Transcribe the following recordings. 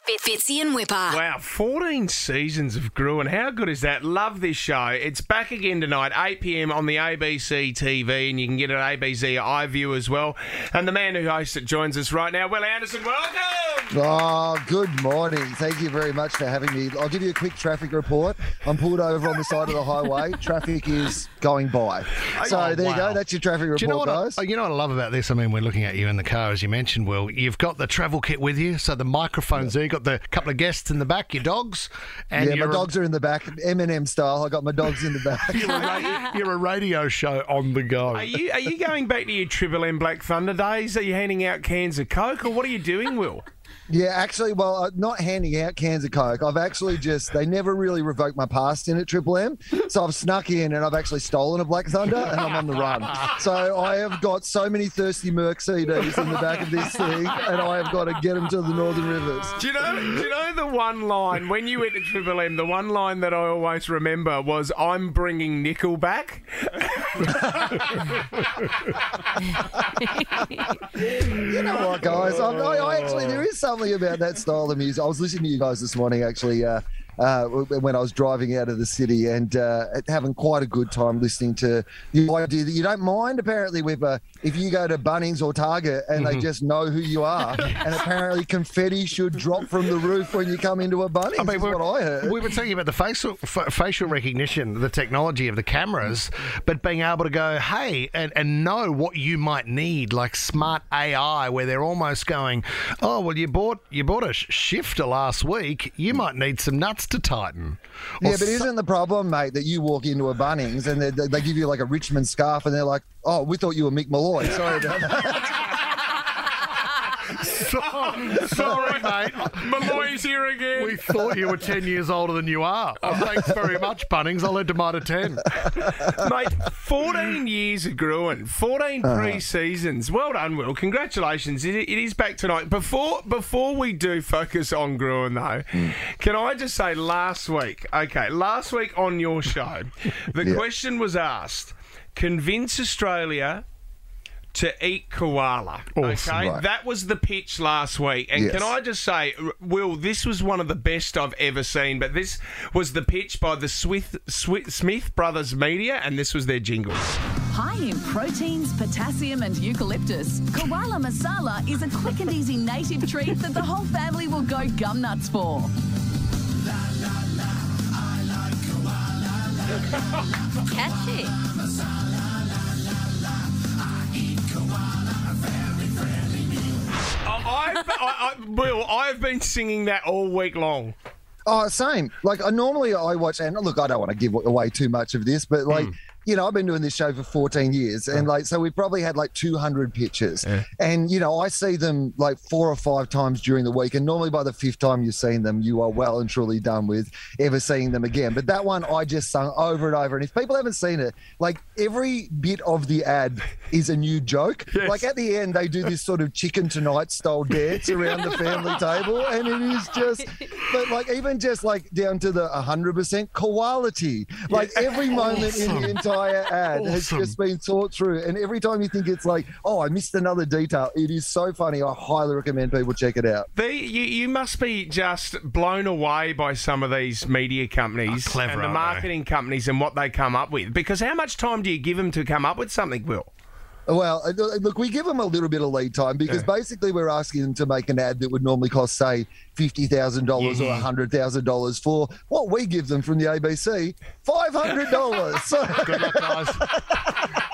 Fitzy and Whipper. Wow, 14 seasons of Gruen. How good is that? Love this show. It's back again tonight, 8 p.m. on the ABC TV, and you can get it at ABC iView as well. And the man who hosts it joins us right now. Wil Anderson, welcome! Oh, good morning. Thank you very much for having me. I'll give you a quick traffic report. I'm pulled over on the side of the highway. Traffic is going by. So Oh, there you go. That's your traffic report, Do you know what? guys. I, you know what I love about this? I mean, we're looking at you in the car, as you mentioned. Wil you've got the travel kit with you, so the microphones there. You've got the couple of guests in the back, your dogs, and yeah, you're my a- dogs are in the back, Eminem style. I got my dogs in the back. You're a, ra- you're a radio show on the go. Are you, are you going back to your Triple M Black Thunder days? Are you handing out cans of Coke, or what are you doing, Wil? Yeah, actually, well, uh, not handing out cans of Coke. I've actually just, they never really revoked my pass in at Triple M. So I've snuck in and I've actually stolen a Black Thunder and I'm on the run. So I have got so many Thirsty Merc CDs in the back of this thing and I have got to get them to the Northern Rivers. Do you know? Do you know the one line when you went to Triple M? The one line that I always remember was, "I'm bringing nickel back." You know what, guys? I, I, I actually, there is something about that style of music. I was listening to you guys this morning, actually, uh, uh, when I was driving out of the city and uh, having quite a good time listening to the idea that you don't mind, apparently, with uh, if you go to Bunnings or Target and Mm-hmm. they just know who you are. and apparently, confetti should drop from the roof when you come into a Bunnings. I mean, is we're- what I heard. we were talking about the facial f- facial recognition, the technology of the cameras, but being able to go, hey, and, and know what you might need, like smart AI, where they're almost going, oh, well, you bought you bought a sh- shifter last week, you might need some nuts to tighten. Yeah, but isn't the problem, mate, that you walk into a Bunnings and they, they they give you like a Richmond scarf and they're like, oh, we thought you were Mick Molloy. Sorry about that. Sorry, mate. Molloy's here again. We thought you were 10 years older than you are. Oh, thanks very much, Bunnings. I'll enter mine at 10. Mate, 14 years of Gruen, 14 Uh-huh. pre-seasons. Well done, Wil. Congratulations. It, it is back tonight. Before before we do focus on Gruen, though, Hmm. can I just say last week, okay, last week on your show, the Yeah. question was asked, convince Australia to eat koala. Awesome. okay, Right. that was the pitch last week. And Yes. can I just say, Wil, this was one of the best I've ever seen. But this was the pitch by the Smith, Swi- Smith Brothers Media, and this was their jingle. High in proteins, potassium, and eucalyptus, koala masala is a quick and easy native treat that the whole family will go gum nuts for. Catchy. I, I've, I, I, Wil, I've been singing that all week long. Oh, same. Like I normally I watch, and look, I don't want to give away too much of this, but like hmm. You know, I've been doing this show for 14 years, and like so we've probably had like 200 pictures, and you know, I see them like four or five times during the week, and normally by the fifth time you've seen them, you are well and truly done with ever seeing them again. But that one I just sung over and over, and if people haven't seen it, like every bit of the ad is a new joke. Like at the end, they do this sort of chicken tonight style dance around the family table, and it is just, but like even just like down to the 100% quality. Like every moment in the entire ad has just been thought through, and every time you think it's like, oh, I missed another detail, it is so funny. I highly recommend people check it out. The, you, you must be just blown away by some of these media companies Oh, clever, and the aren't they? marketing companies and what they come up with. Because how much time do you give them to come up with something, Wil? Well, uh, look, we give them a little bit of lead time because basically we're asking them to make an ad that would normally cost, say, fifty thousand dollars or hundred thousand dollars for what we give them from the ABC, five hundred dollars. Good luck, guys.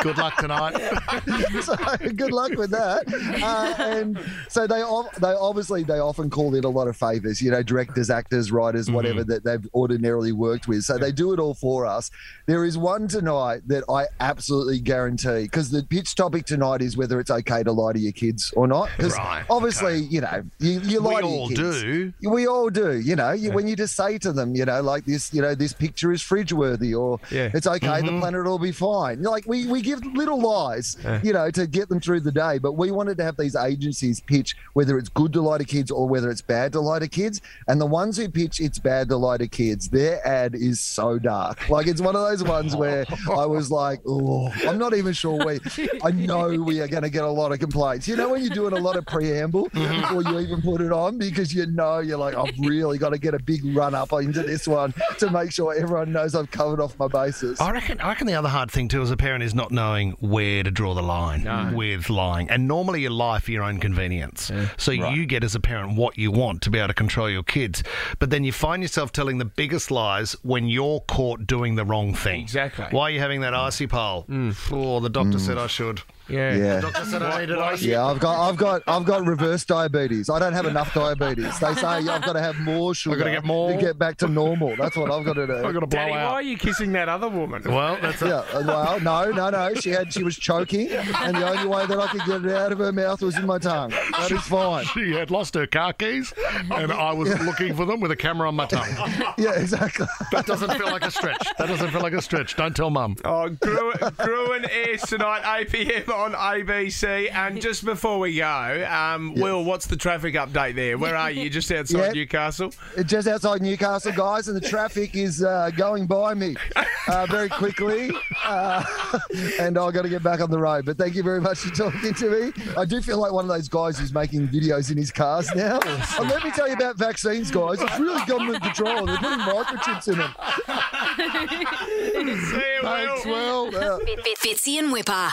Good luck tonight. so good luck with that. Uh, and so they they obviously they often call in a lot of favors, you know, directors, actors, writers, whatever that they've ordinarily worked with. So they do it all for us. There is one tonight that I absolutely guarantee because the pitch topic tonight is whether it's okay to lie to your kids or not. Because Right, obviously, you know, you, you We lie to all your kids. do. We all do, you know. You, When you just say to them, you know, like this, you know, this picture is fridge worthy, or Yeah. it's okay, Mm-hmm. the planet will be fine. Like we, we give little lies, eh. you know, to get them through the day. But we wanted to have these agencies pitch whether it's good to lie to kids or whether it's bad to lie to kids. And the ones who pitch it's bad to lie to kids, their ad is so dark. Like it's one of those ones where I was like, oh, I'm not even sure we. I know we are going to get a lot of complaints. You know when you're doing a lot of preamble mm-hmm. before you even put it on because you know you're like, I've really got to get a big run up into this one to make sure everyone knows I've covered off my bases. I reckon. I reckon the other hard thing too as a parent is not knowing where to draw the line with lying. And normally you lie for your own convenience, so you get as a parent what you want to be able to control your kids. But then you find yourself telling the biggest lies when you're caught doing the wrong thing. Exactly. Why are you having that icy pole? Mm. Oh, the doctor mm. said I should. Yeah. Yeah. Doctor said I needed icy. Yeah, I've got, I've got, I've got reverse diabetes. I don't have enough diabetes. They say I've got to have more sugar. gotta get more. to get back to normal. That's what I've got to do. I've got to blow Daddy, why are you kissing that other woman? Well, that's a, Yeah, uh, well, no, no, no. She had, she was choking, and the only way that I could get it out of her mouth was in my tongue. That is fine. she had lost her car keys, and I was looking for them with a camera on my tongue. Yeah, exactly. That doesn't feel like a stretch. That doesn't feel like a stretch. Don't tell mum. Oh, Gruen, Gruen airs tonight, 8 p.m. on ABC. And just before we go, um, Wil, what's the traffic update there? Where are you? Just outside Yeah. Newcastle? Just outside Newcastle, guys, and the traffic is uh, going by me uh, very quickly, uh, and I've got to get back on the road. But thank you very much for talking to me. I do feel like one of those guys who's making videos in his cars now. And let me tell you about vaccines, guys. It's really government control. They're putting microchips in them. See you, Wil. Thanks, Wil. Uh, Fitzy and Whipper.